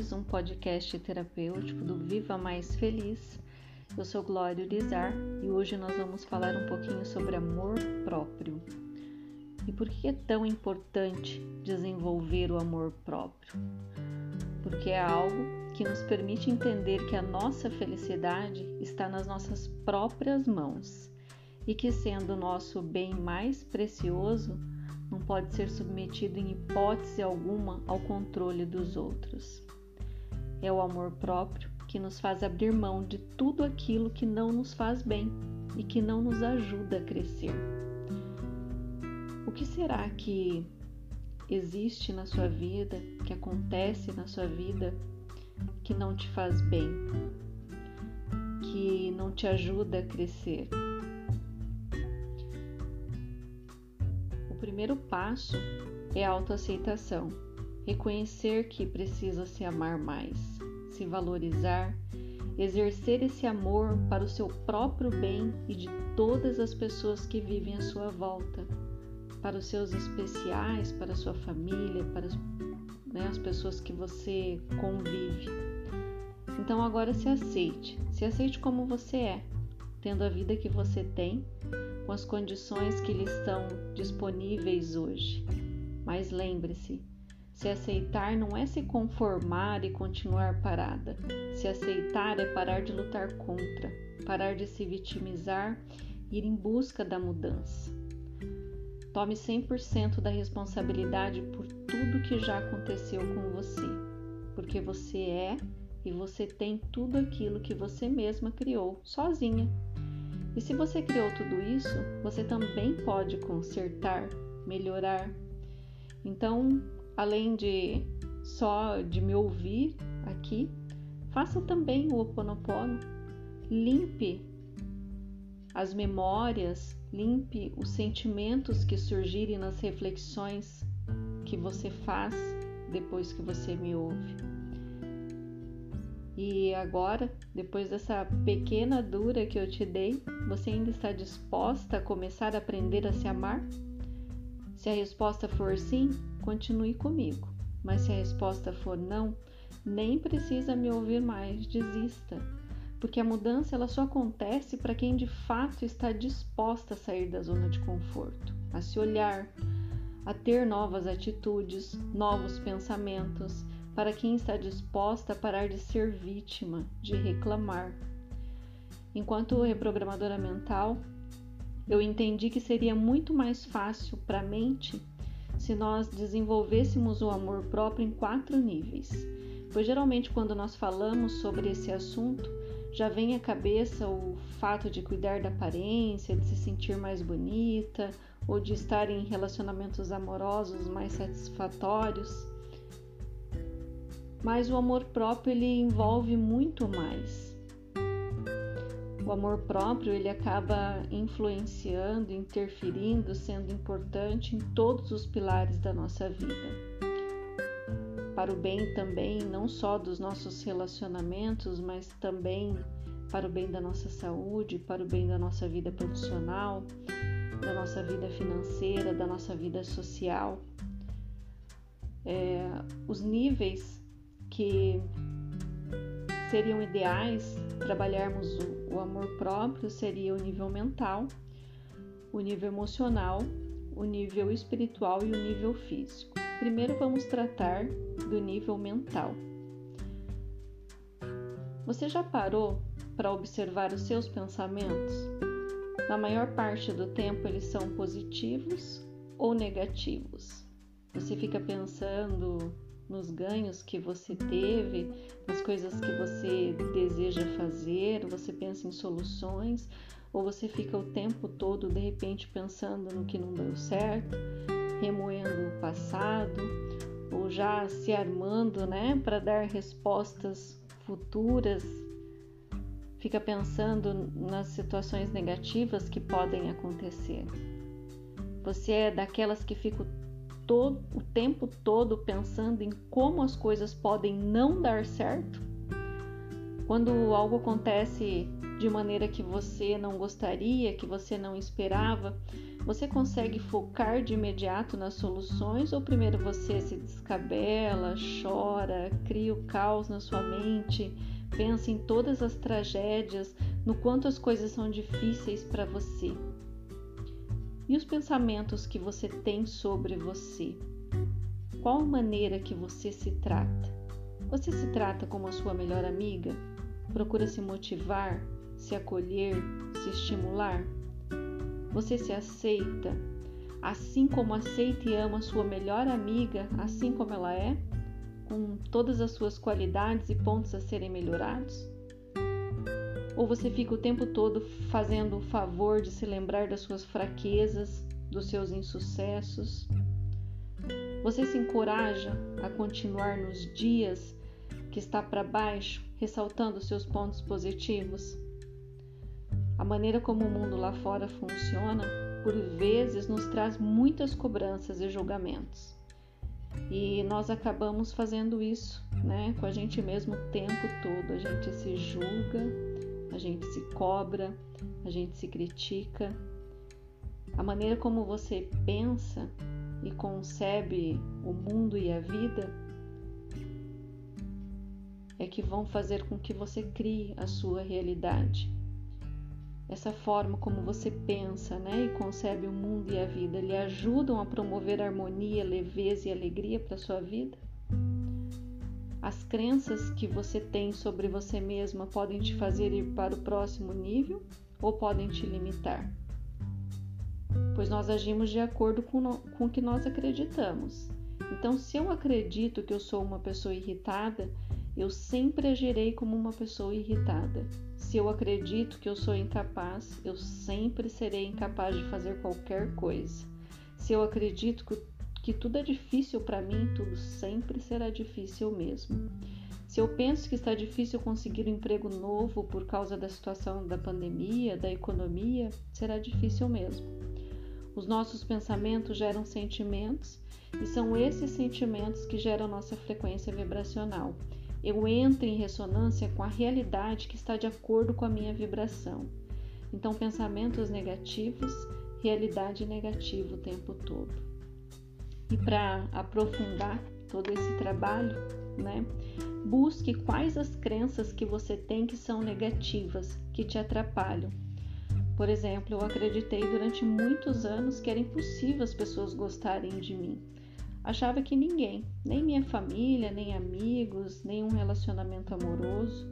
mais um podcast terapêutico do Viva Mais Feliz. Eu sou Glória Urizar e hoje nós vamos falar um pouquinho sobre amor próprio. E por que é tão importante desenvolver o amor próprio? Porque é algo que nos permite entender que a nossa felicidade está nas nossas próprias mãos e que, sendo o nosso bem mais precioso, não pode ser submetido em hipótese alguma ao controle dos outros. É o amor próprio que nos faz abrir mão de tudo aquilo que não nos faz bem e que não nos ajuda a crescer. O que será que existe na sua vida, que acontece na sua vida, que não te faz bem, que não te ajuda a crescer? primeiro passo é a autoaceitação. Reconhecer que precisa se amar mais, se valorizar, exercer esse amor para o seu próprio bem e de todas as pessoas que vivem à sua volta, para os seus especiais, para a sua família, para né, as pessoas que você convive. Então agora se aceite, se aceite como você é, tendo a vida que você tem com as condições que lhe estão disponíveis hoje. Mas lembre-se, se aceitar não é se conformar e continuar parada. Se aceitar é parar de lutar contra, parar de se vitimizar, ir em busca da mudança. Tome 100% da responsabilidade por tudo que já aconteceu com você, porque você é e você tem tudo aquilo que você mesma criou sozinha. E se você criou tudo isso, você também pode consertar, melhorar. Então, além de só de me ouvir aqui, faça também o Ho Oponopono. Limpe as memórias, limpe os sentimentos que surgirem nas reflexões que você faz depois que você me ouve. E agora, depois dessa pequena dura que eu te dei, você ainda está disposta a começar a aprender a se amar? Se a resposta for sim, continue comigo. Mas se a resposta for não, nem precisa me ouvir mais, desista. Porque a mudança ela só acontece para quem de fato está disposta a sair da zona de conforto, a se olhar, a ter novas atitudes, novos pensamentos, para quem está disposta a parar de ser vítima, de reclamar. Enquanto reprogramadora mental, eu entendi que seria muito mais fácil para a mente se nós desenvolvêssemos o amor próprio em quatro níveis. Pois geralmente, quando nós falamos sobre esse assunto, já vem à cabeça o fato de cuidar da aparência, de se sentir mais bonita ou de estar em relacionamentos amorosos mais satisfatórios. Mas o amor próprio ele envolve muito mais. O amor próprio ele acaba influenciando, interferindo, sendo importante em todos os pilares da nossa vida. Para o bem também, não só dos nossos relacionamentos, mas também para o bem da nossa saúde, para o bem da nossa vida profissional, da nossa vida financeira, da nossa vida social. É, os níveis que seriam ideais trabalharmos o, amor próprio seria o nível mental, o nível emocional, o nível espiritual e o nível físico. Primeiro vamos tratar do nível mental. Você já parou para observar os seus pensamentos? Na maior parte do tempo eles são positivos ou negativos. Você fica pensando nos ganhos que você teve, nas coisas que você deseja fazer, você pensa em soluções, ou você fica o tempo todo de repente pensando no que não deu certo, remoendo o passado, ou já se armando, né, para dar respostas futuras, fica pensando nas situações negativas que podem acontecer. Você é daquelas que fica todo, o tempo todo pensando em como as coisas podem não dar certo? Quando algo acontece de maneira que você não gostaria, que você não esperava, você consegue focar de imediato nas soluções ou primeiro você se descabela, chora, cria o caos na sua mente, pensa em todas as tragédias, no quanto as coisas são difíceis para você? E os pensamentos que você tem sobre você? Qual maneira que você se trata? Você se trata como a sua melhor amiga? Procura se motivar, se acolher, se estimular? Você se aceita assim como aceita e ama sua melhor amiga, assim como ela é, com todas as suas qualidades e pontos a serem melhorados? Ou você fica o tempo todo fazendo o favor de se lembrar das suas fraquezas, dos seus insucessos? Você se encoraja a continuar nos dias que está para baixo, ressaltando seus pontos positivos? A maneira como o mundo lá fora funciona, por vezes, nos traz muitas cobranças e julgamentos. E nós acabamos fazendo isso, né, com a gente mesmo o tempo todo. A gente se julga, a gente se cobra, a gente se critica. A maneira como você pensa e concebe o mundo e a vida é que vão fazer com que você crie a sua realidade essa forma como você pensa né, e concebe o mundo e a vida lhe ajudam a promover harmonia, leveza e alegria para a sua vida? As crenças que você tem sobre você mesma podem te fazer ir para o próximo nível ou podem te limitar? Pois nós agimos de acordo com, no, com o que nós acreditamos. Então, se eu acredito que eu sou uma pessoa irritada, eu sempre agirei como uma pessoa irritada. Se eu acredito que eu sou incapaz, eu sempre serei incapaz de fazer qualquer coisa. Se eu acredito que, que tudo é difícil para mim, tudo sempre será difícil mesmo. Se eu penso que está difícil conseguir um emprego novo por causa da situação da pandemia, da economia, será difícil mesmo. Os nossos pensamentos geram sentimentos e são esses sentimentos que geram nossa frequência vibracional eu entro em ressonância com a realidade que está de acordo com a minha vibração. Então, pensamentos negativos, realidade negativa o tempo todo. E para aprofundar todo esse trabalho, né, busque quais as crenças que você tem que são negativas, que te atrapalham. Por exemplo, eu acreditei durante muitos anos que era impossível as pessoas gostarem de mim Achava que ninguém, nem minha família, nem amigos, nenhum relacionamento amoroso,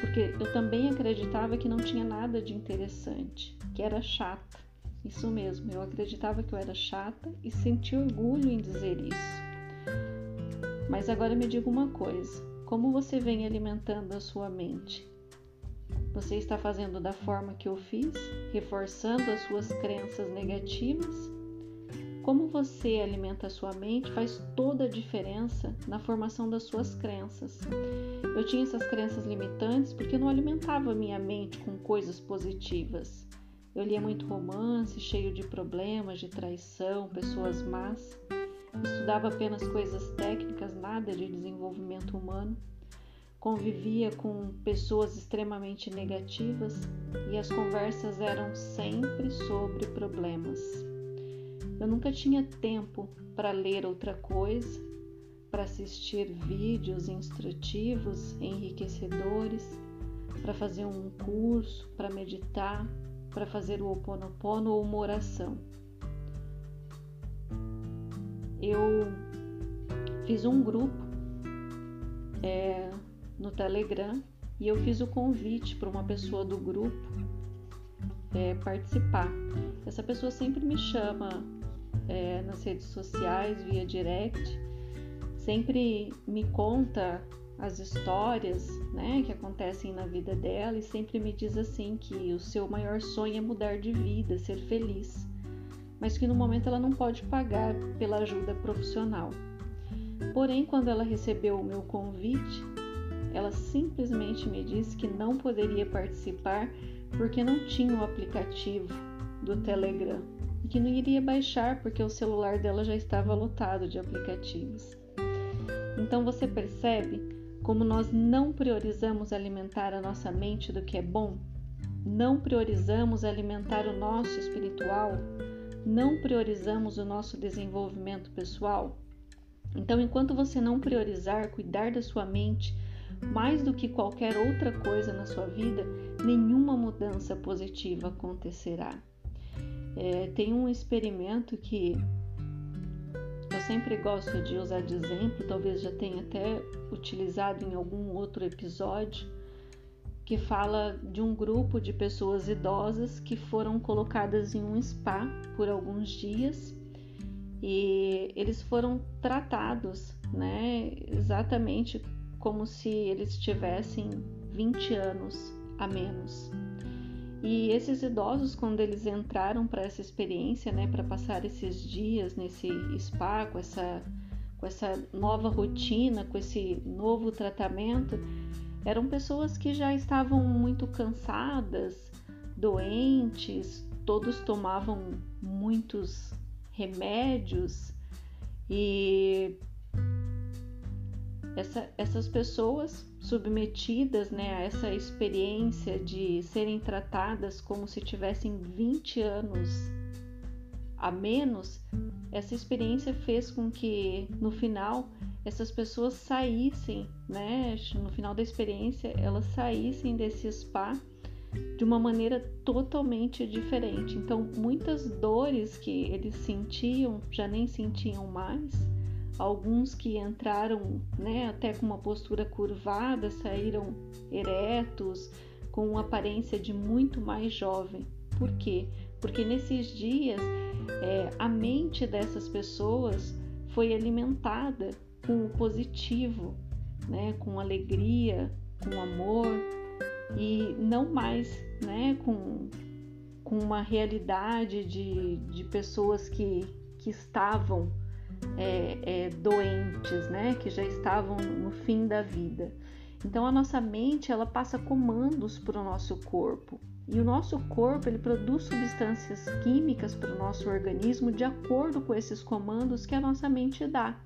porque eu também acreditava que não tinha nada de interessante, que era chata. Isso mesmo, eu acreditava que eu era chata e senti orgulho em dizer isso. Mas agora me diga uma coisa: como você vem alimentando a sua mente? Você está fazendo da forma que eu fiz, reforçando as suas crenças negativas como você alimenta a sua mente faz toda a diferença na formação das suas crenças. Eu tinha essas crenças limitantes porque não alimentava a minha mente com coisas positivas. Eu lia muito romance, cheio de problemas, de traição, pessoas más. Estudava apenas coisas técnicas, nada de desenvolvimento humano. Convivia com pessoas extremamente negativas e as conversas eram sempre sobre problemas. Eu nunca tinha tempo para ler outra coisa, para assistir vídeos instrutivos, enriquecedores, para fazer um curso, para meditar, para fazer o Oponopono ou uma oração. Eu fiz um grupo é, no Telegram e eu fiz o convite para uma pessoa do grupo é, participar. Essa pessoa sempre me chama é, nas redes sociais, via direct, sempre me conta as histórias né, que acontecem na vida dela e sempre me diz assim que o seu maior sonho é mudar de vida, ser feliz, mas que no momento ela não pode pagar pela ajuda profissional. Porém, quando ela recebeu o meu convite, ela simplesmente me disse que não poderia participar porque não tinha o aplicativo do Telegram e que não iria baixar porque o celular dela já estava lotado de aplicativos. Então você percebe como nós não priorizamos alimentar a nossa mente do que é bom, não priorizamos alimentar o nosso espiritual, não priorizamos o nosso desenvolvimento pessoal. Então, enquanto você não priorizar cuidar da sua mente mais do que qualquer outra coisa na sua vida, nenhuma mudança positiva acontecerá. É, tem um experimento que sempre gosto de usar de exemplo, talvez já tenha até utilizado em algum outro episódio, que fala de um grupo de pessoas idosas que foram colocadas em um spa por alguns dias e eles foram tratados, né, exatamente como se eles tivessem 20 anos a menos. E esses idosos, quando eles entraram para essa experiência, né, para passar esses dias nesse spa, com essa, com essa nova rotina, com esse novo tratamento, eram pessoas que já estavam muito cansadas, doentes, todos tomavam muitos remédios e essa, essas pessoas submetidas né, a essa experiência de serem tratadas como se tivessem 20 anos a menos, essa experiência fez com que no final essas pessoas saíssem, né, no final da experiência, elas saíssem desse spa de uma maneira totalmente diferente. Então, muitas dores que eles sentiam já nem sentiam mais Alguns que entraram né, até com uma postura curvada saíram eretos, com uma aparência de muito mais jovem. Por quê? Porque nesses dias é, a mente dessas pessoas foi alimentada com o positivo, né, com alegria, com amor e não mais né, com, com uma realidade de, de pessoas que, que estavam é, é, doentes, né, que já estavam no fim da vida. Então a nossa mente ela passa comandos para o nosso corpo e o nosso corpo ele produz substâncias químicas para o nosso organismo de acordo com esses comandos que a nossa mente dá.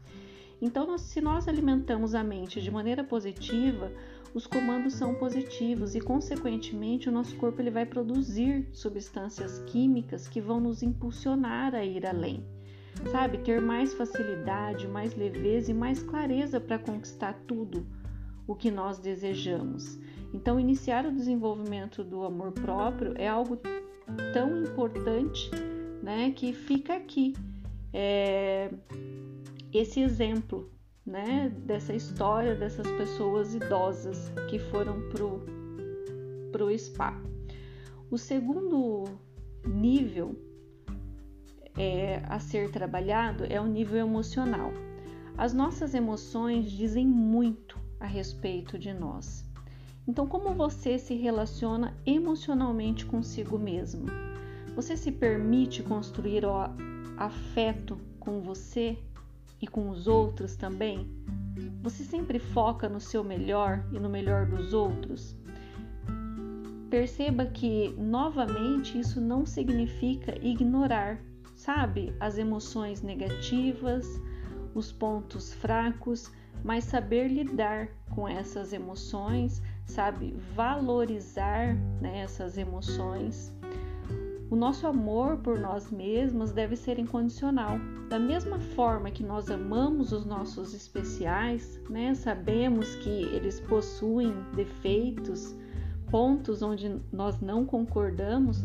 Então, se nós alimentamos a mente de maneira positiva, os comandos são positivos e, consequentemente, o nosso corpo ele vai produzir substâncias químicas que vão nos impulsionar a ir além sabe? Ter mais facilidade, mais leveza e mais clareza para conquistar tudo o que nós desejamos. Então, iniciar o desenvolvimento do amor próprio é algo tão importante, né? Que fica aqui é, esse exemplo, né? Dessa história dessas pessoas idosas que foram pro pro spa. O segundo nível é, a ser trabalhado é o nível emocional. As nossas emoções dizem muito a respeito de nós. Então, como você se relaciona emocionalmente consigo mesmo? Você se permite construir o afeto com você e com os outros também? Você sempre foca no seu melhor e no melhor dos outros? Perceba que, novamente, isso não significa ignorar sabe? As emoções negativas, os pontos fracos, mas saber lidar com essas emoções, sabe? Valorizar né, essas emoções. O nosso amor por nós mesmos deve ser incondicional. Da mesma forma que nós amamos os nossos especiais, né? Sabemos que eles possuem defeitos, pontos onde nós não concordamos,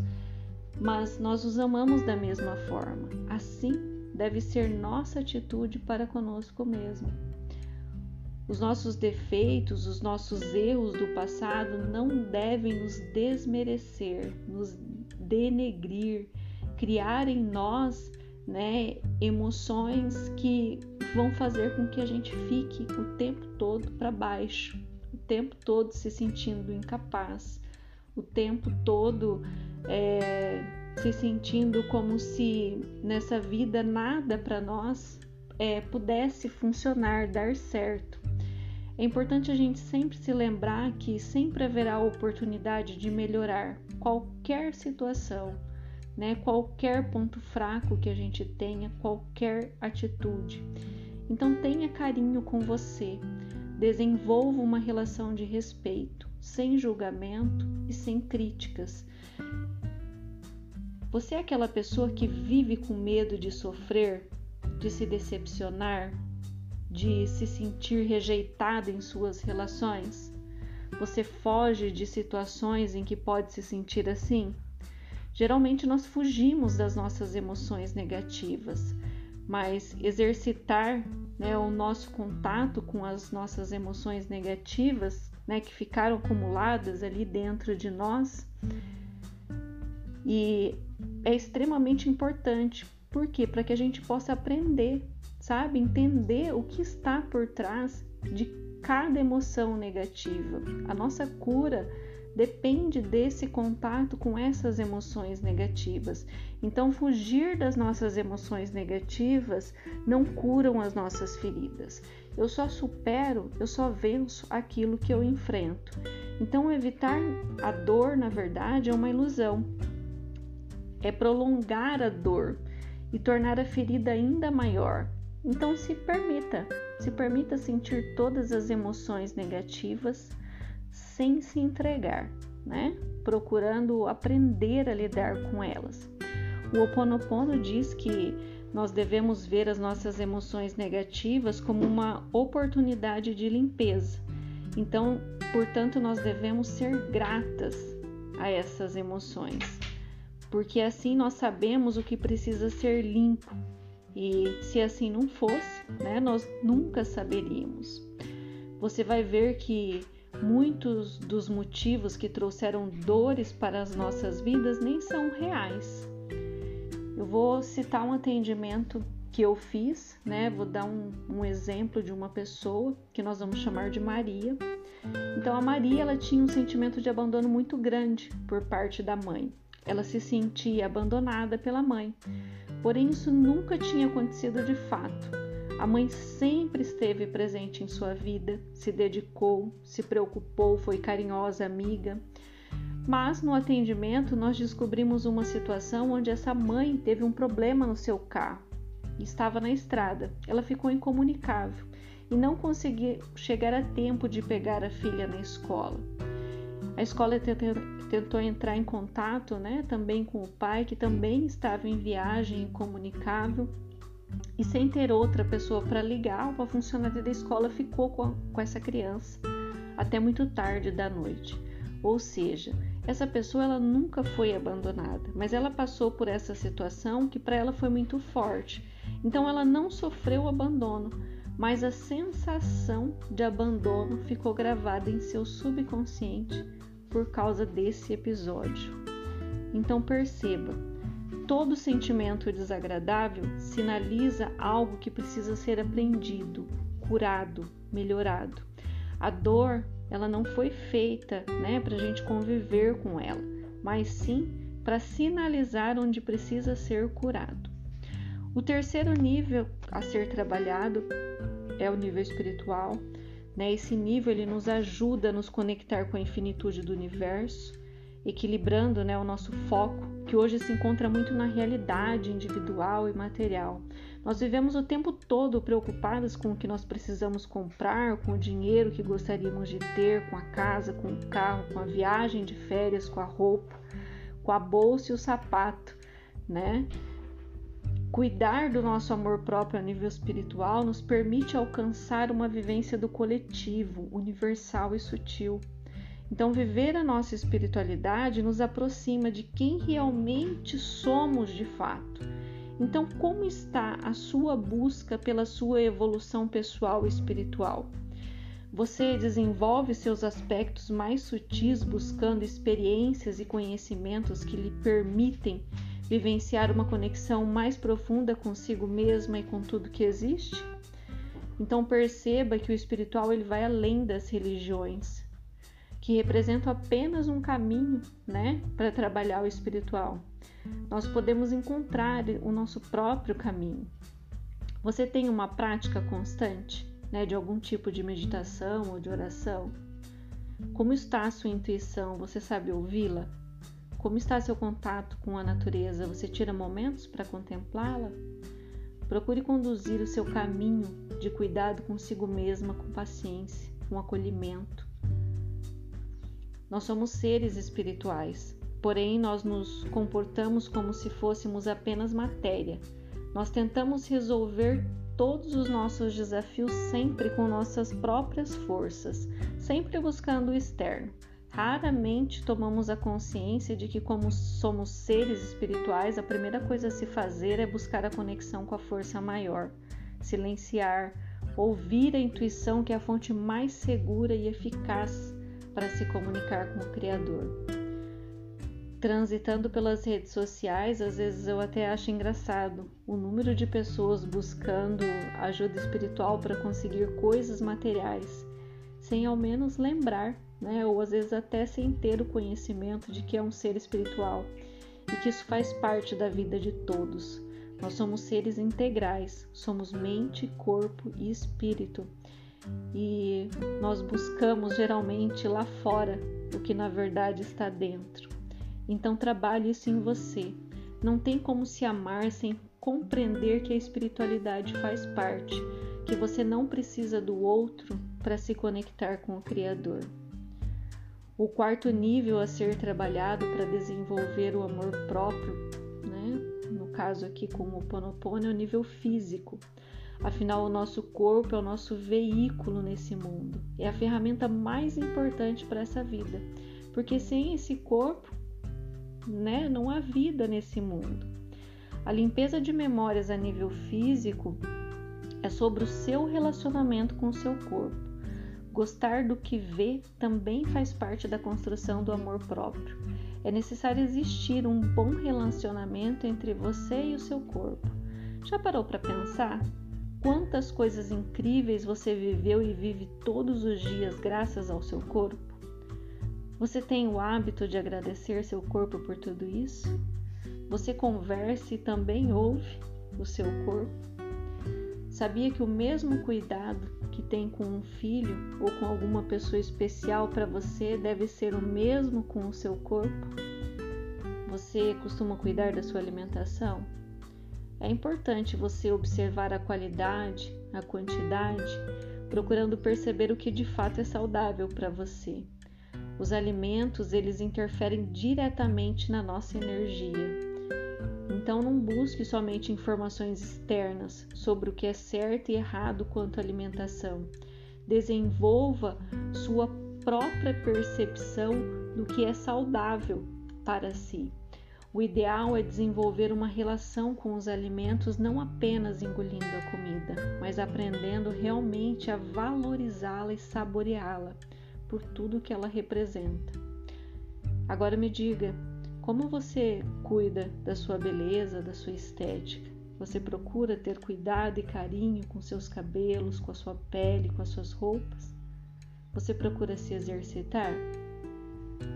mas nós os amamos da mesma forma. Assim deve ser nossa atitude para conosco mesmo. Os nossos defeitos, os nossos erros do passado não devem nos desmerecer, nos denegrir, criar em nós né, emoções que vão fazer com que a gente fique o tempo todo para baixo, o tempo todo se sentindo incapaz, o tempo todo é, se sentindo como se nessa vida nada para nós é, pudesse funcionar, dar certo. É importante a gente sempre se lembrar que sempre haverá oportunidade de melhorar qualquer situação, né? qualquer ponto fraco que a gente tenha, qualquer atitude. Então tenha carinho com você, desenvolva uma relação de respeito, sem julgamento e sem críticas. Você é aquela pessoa que vive com medo de sofrer, de se decepcionar, de se sentir rejeitada em suas relações? Você foge de situações em que pode se sentir assim? Geralmente nós fugimos das nossas emoções negativas, mas exercitar né, o nosso contato com as nossas emoções negativas, né, que ficaram acumuladas ali dentro de nós, e é extremamente importante. Por quê? Para que a gente possa aprender, sabe? Entender o que está por trás de cada emoção negativa. A nossa cura depende desse contato com essas emoções negativas. Então, fugir das nossas emoções negativas não curam as nossas feridas. Eu só supero, eu só venço aquilo que eu enfrento. Então, evitar a dor, na verdade, é uma ilusão. É prolongar a dor e tornar a ferida ainda maior. Então, se permita, se permita sentir todas as emoções negativas sem se entregar, né? Procurando aprender a lidar com elas. O Ho Oponopono diz que nós devemos ver as nossas emoções negativas como uma oportunidade de limpeza. Então, portanto, nós devemos ser gratas a essas emoções, porque assim nós sabemos o que precisa ser limpo. E se assim não fosse, né, nós nunca saberíamos. Você vai ver que Muitos dos motivos que trouxeram dores para as nossas vidas nem são reais. Eu vou citar um atendimento que eu fiz, né? Vou dar um, um, exemplo de uma pessoa que nós vamos chamar de Maria. Então, a Maria ela tinha um sentimento de abandono muito grande por parte da mãe. Ela se sentia abandonada pela mãe, porém isso nunca tinha acontecido de fato. A mãe sempre esteve presente em sua vida, se dedicou, se preocupou, foi carinhosa amiga. Mas no atendimento nós descobrimos uma situação onde essa mãe teve um problema no seu carro estava na estrada. Ela ficou incomunicável e não conseguia chegar a tempo de pegar a filha na escola. A escola tentou entrar em contato né, também com o pai, que também estava em viagem incomunicável, e sem ter outra pessoa para ligar, uma funcionária da escola ficou com, a, com essa criança até muito tarde da noite. Ou seja, essa pessoa ela nunca foi abandonada, mas ela passou por essa situação que para ela foi muito forte. Então ela não sofreu abandono, mas a sensação de abandono ficou gravada em seu subconsciente por causa desse episódio. Então perceba, Todo sentimento desagradável sinaliza algo que precisa ser aprendido, curado, melhorado. A dor, ela não foi feita, né, para a gente conviver com ela, mas sim para sinalizar onde precisa ser curado. O terceiro nível a ser trabalhado é o nível espiritual. Né? Esse nível ele nos ajuda a nos conectar com a infinitude do universo, equilibrando né, o nosso foco, que hoje se encontra muito na realidade individual e material. Nós vivemos o tempo todo preocupadas com o que nós precisamos comprar, com o dinheiro que gostaríamos de ter, com a casa, com o carro, com a viagem de férias, com a roupa, com a bolsa e o sapato, né? Cuidar do nosso amor próprio a nível espiritual nos permite alcançar uma vivência do coletivo, universal e sutil. Então, viver a nossa espiritualidade nos aproxima de quem realmente somos de fato. Então, como está a sua busca pela sua evolução pessoal e espiritual? Você desenvolve seus aspectos mais sutis buscando experiências e conhecimentos que lhe permitem vivenciar uma conexão mais profunda consigo mesma e com tudo que existe? Então perceba que o espiritual ele vai além das religiões que representam apenas um caminho, né, para trabalhar o espiritual. Nós podemos encontrar o nosso próprio caminho. Você tem uma prática constante, né, de algum tipo de meditação ou de oração? Como está a sua intuição? Você sabe ouvi-la? Como está seu contato com a natureza? Você tira momentos para contemplá-la? Procure conduzir o seu caminho de cuidado consigo mesma com paciência um acolhimento. Nós somos seres espirituais, porém nós nos comportamos como se fôssemos apenas matéria. Nós tentamos resolver todos os nossos desafios sempre com nossas próprias forças, sempre buscando o externo. Raramente tomamos a consciência de que, como somos seres espirituais, a primeira coisa a se fazer é buscar a conexão com a força maior, silenciar, ouvir a intuição, que é a fonte mais segura e eficaz para se comunicar com o Criador. Transitando pelas redes sociais, às vezes eu até acho engraçado o número de pessoas buscando ajuda espiritual para conseguir coisas materiais, sem ao menos lembrar né? ou às vezes até sem ter o conhecimento de que é um ser espiritual e que isso faz parte da vida de todos. Nós somos seres integrais, somos mente, corpo e espírito. E nós buscamos geralmente lá fora o que na verdade está dentro. Então trabalhe isso em você. Não tem como se amar sem compreender que a espiritualidade faz parte, que você não precisa do outro para se conectar com o Criador. O quarto nível a ser trabalhado para desenvolver o amor próprio, né? no caso aqui com o Ponopono, é o nível físico. Afinal, o nosso corpo é o nosso veículo nesse mundo, é a ferramenta mais importante para essa vida, porque sem esse corpo, né, não há vida nesse mundo. A limpeza de memórias a nível físico é sobre o seu relacionamento com o seu corpo. Gostar do que vê também faz parte da construção do amor próprio. É necessário existir um bom relacionamento entre você e o seu corpo. Já parou para pensar? Quantas coisas incríveis você viveu e vive todos os dias graças ao seu corpo? Você tem o hábito de agradecer seu corpo por tudo isso? Você conversa e também ouve o seu corpo? Sabia que o mesmo cuidado que tem com um filho ou com alguma pessoa especial para você deve ser o mesmo com o seu corpo? Você costuma cuidar da sua alimentação? É importante você observar a qualidade, a quantidade, procurando perceber o que de fato é saudável para você. Os alimentos, eles interferem diretamente na nossa energia. Então não busque somente informações externas sobre o que é certo e errado quanto à alimentação. Desenvolva sua própria percepção do que é saudável para si. O ideal é desenvolver uma relação com os alimentos não apenas engolindo a comida, mas aprendendo realmente a valorizá-la e saboreá-la por tudo que ela representa. Agora me diga, como você cuida da sua beleza, da sua estética? Você procura ter cuidado e carinho com seus cabelos, com a sua pele, com as suas roupas? Você procura se exercitar?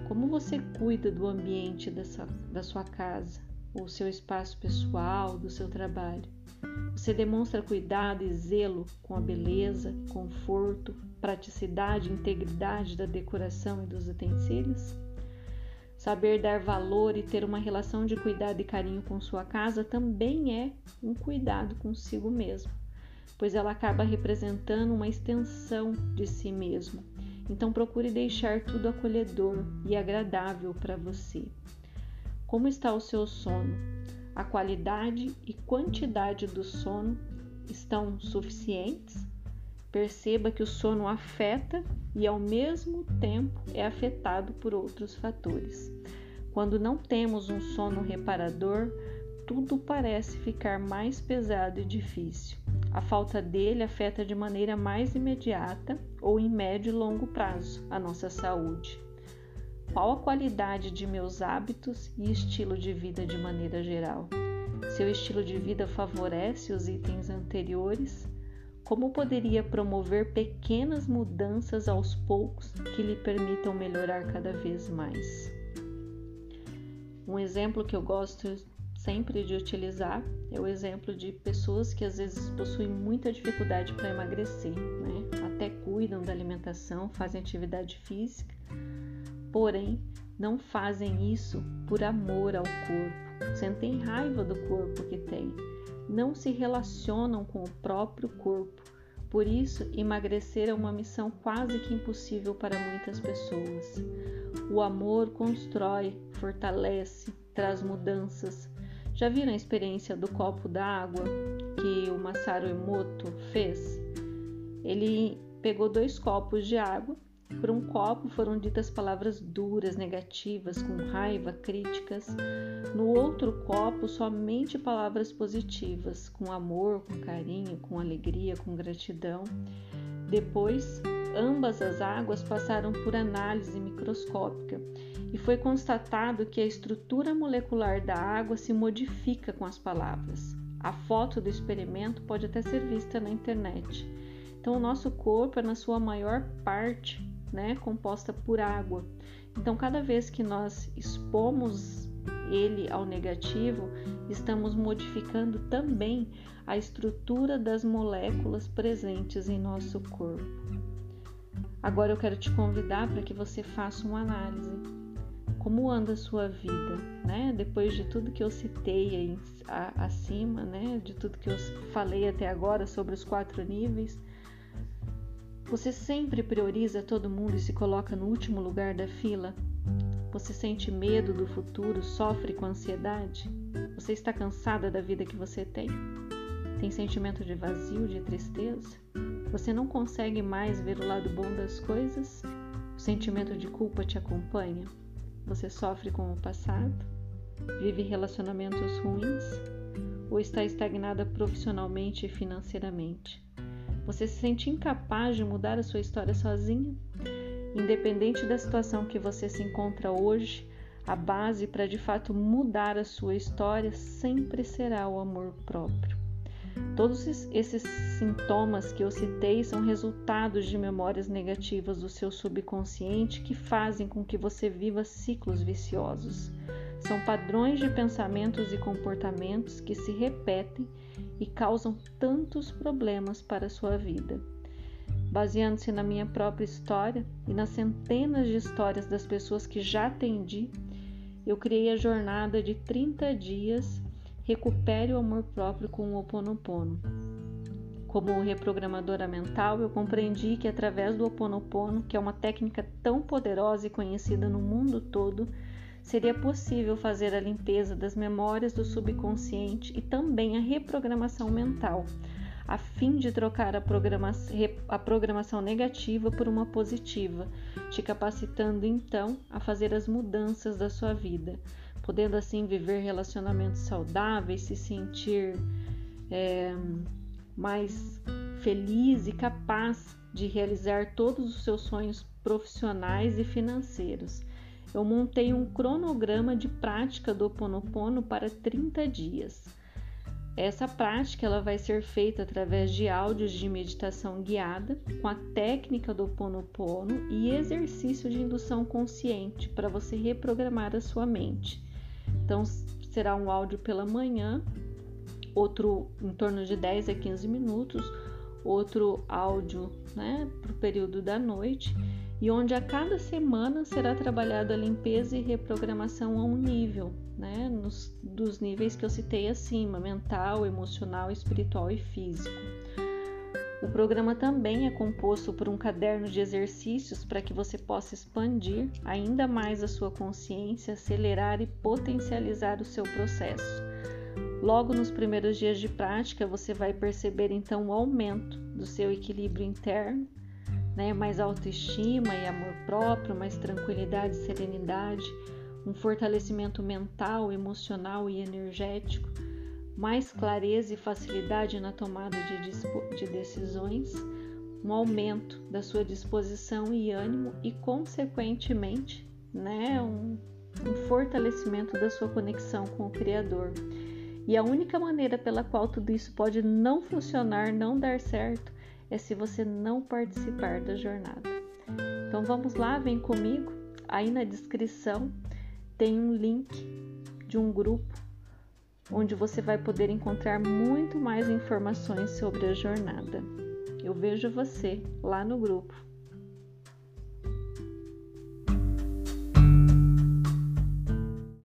Como você cuida do ambiente dessa, da sua casa, ou seu espaço pessoal, do seu trabalho? Você demonstra cuidado e zelo com a beleza, conforto, praticidade, integridade da decoração e dos utensílios? Saber dar valor e ter uma relação de cuidado e carinho com sua casa também é um cuidado consigo mesmo, pois ela acaba representando uma extensão de si mesmo. Então procure deixar tudo acolhedor e agradável para você. Como está o seu sono? A qualidade e quantidade do sono estão suficientes? Perceba que o sono afeta e, ao mesmo tempo, é afetado por outros fatores. Quando não temos um sono reparador, tudo parece ficar mais pesado e difícil. A falta dele afeta de maneira mais imediata ou em médio e longo prazo a nossa saúde. Qual a qualidade de meus hábitos e estilo de vida de maneira geral? Seu estilo de vida favorece os itens anteriores? Como poderia promover pequenas mudanças aos poucos que lhe permitam melhorar cada vez mais? Um exemplo que eu gosto sempre de utilizar é o exemplo de pessoas que às vezes possuem muita dificuldade para emagrecer, né? até cuidam da alimentação, fazem atividade física, porém não fazem isso por amor ao corpo, sentem raiva do corpo que têm não se relacionam com o próprio corpo, Por isso, emagrecer é uma missão quase que impossível para muitas pessoas. O amor constrói, fortalece, traz mudanças. Já viram a experiência do copo d'água que o Masaru Emoto fez? Ele pegou dois copos de água. Por um copo foram ditas palavras duras, negativas, com raiva, críticas. No outro copo, somente palavras positivas, com amor, com carinho, com alegria, com gratidão. Depois, ambas as águas passaram por análise microscópica e foi constatado que a estrutura molecular da água se modifica com as palavras. A foto do experimento pode até ser vista na internet. Então, o nosso corpo é, na sua maior parte, né, composta por água. Então, cada vez que nós expomos ele ao negativo, estamos modificando também a estrutura das moléculas presentes em nosso corpo. Agora eu quero te convidar para que você faça uma análise. Como anda a sua vida, né? Depois de tudo que eu citei aí, acima, né? De tudo que eu falei até agora sobre os quatro níveis, você sempre prioriza todo mundo e se coloca no último lugar da fila? Você sente medo do futuro, sofre com ansiedade? Você está cansada da vida que você tem? Tem sentimento de vazio, de tristeza? Você não consegue mais ver o lado bom das coisas? O sentimento de culpa te acompanha? Você sofre com o passado? Vive relacionamentos ruins? Ou está estagnada profissionalmente e financeiramente? Você se sente incapaz de mudar a sua história sozinha? Independente da situação que você se encontra hoje, a base para de fato mudar a sua história sempre será o amor próprio. Todos esses sintomas que eu citei são resultados de memórias negativas do seu subconsciente que fazem com que você viva ciclos viciosos. São padrões de pensamentos e comportamentos que se repetem e causam tantos problemas para a sua vida. Baseando-se na minha própria história e nas centenas de histórias das pessoas que já atendi, eu criei a jornada de 30 dias Recupere o amor próprio com o Ho Oponopono. Como reprogramadora mental, eu compreendi que através do Ho Oponopono, que é uma técnica tão poderosa e conhecida no mundo todo, seria possível fazer a limpeza das memórias do subconsciente e também a reprogramação mental, a fim de trocar a, programa a programação negativa por uma positiva, te capacitando então a fazer as mudanças da sua vida, podendo assim viver relacionamentos saudáveis, se sentir é, mais feliz e capaz de realizar todos os seus sonhos profissionais e financeiros eu montei um cronograma de prática do Ponopono para 30 dias. Essa prática ela vai ser feita através de áudios de meditação guiada com a técnica do Ponopono e exercício de indução consciente para você reprogramar a sua mente. Então será um áudio pela manhã, outro em torno de 10 a 15 minutos, outro áudio né, para o período da noite e onde a cada semana será trabalhada a limpeza e reprogramação a um nível, né, nos, dos níveis que eu citei acima: mental, emocional, espiritual e físico. O programa também é composto por um caderno de exercícios para que você possa expandir ainda mais a sua consciência, acelerar e potencializar o seu processo. Logo nos primeiros dias de prática, você vai perceber então o aumento do seu equilíbrio interno né? mais autoestima e amor próprio, mais tranquilidade e serenidade, um fortalecimento mental, emocional e energético, mais clareza e facilidade na tomada de, de decisões, um aumento da sua disposição e ânimo e, consequentemente, né, um, um fortalecimento da sua conexão com o Criador. E a única maneira pela qual tudo isso pode não funcionar, não dar certo, é se você não participar da jornada. Então vamos lá, vem comigo. Aí na descrição tem um link de um grupo onde você vai poder encontrar muito mais informações sobre a jornada. Eu vejo você lá no grupo.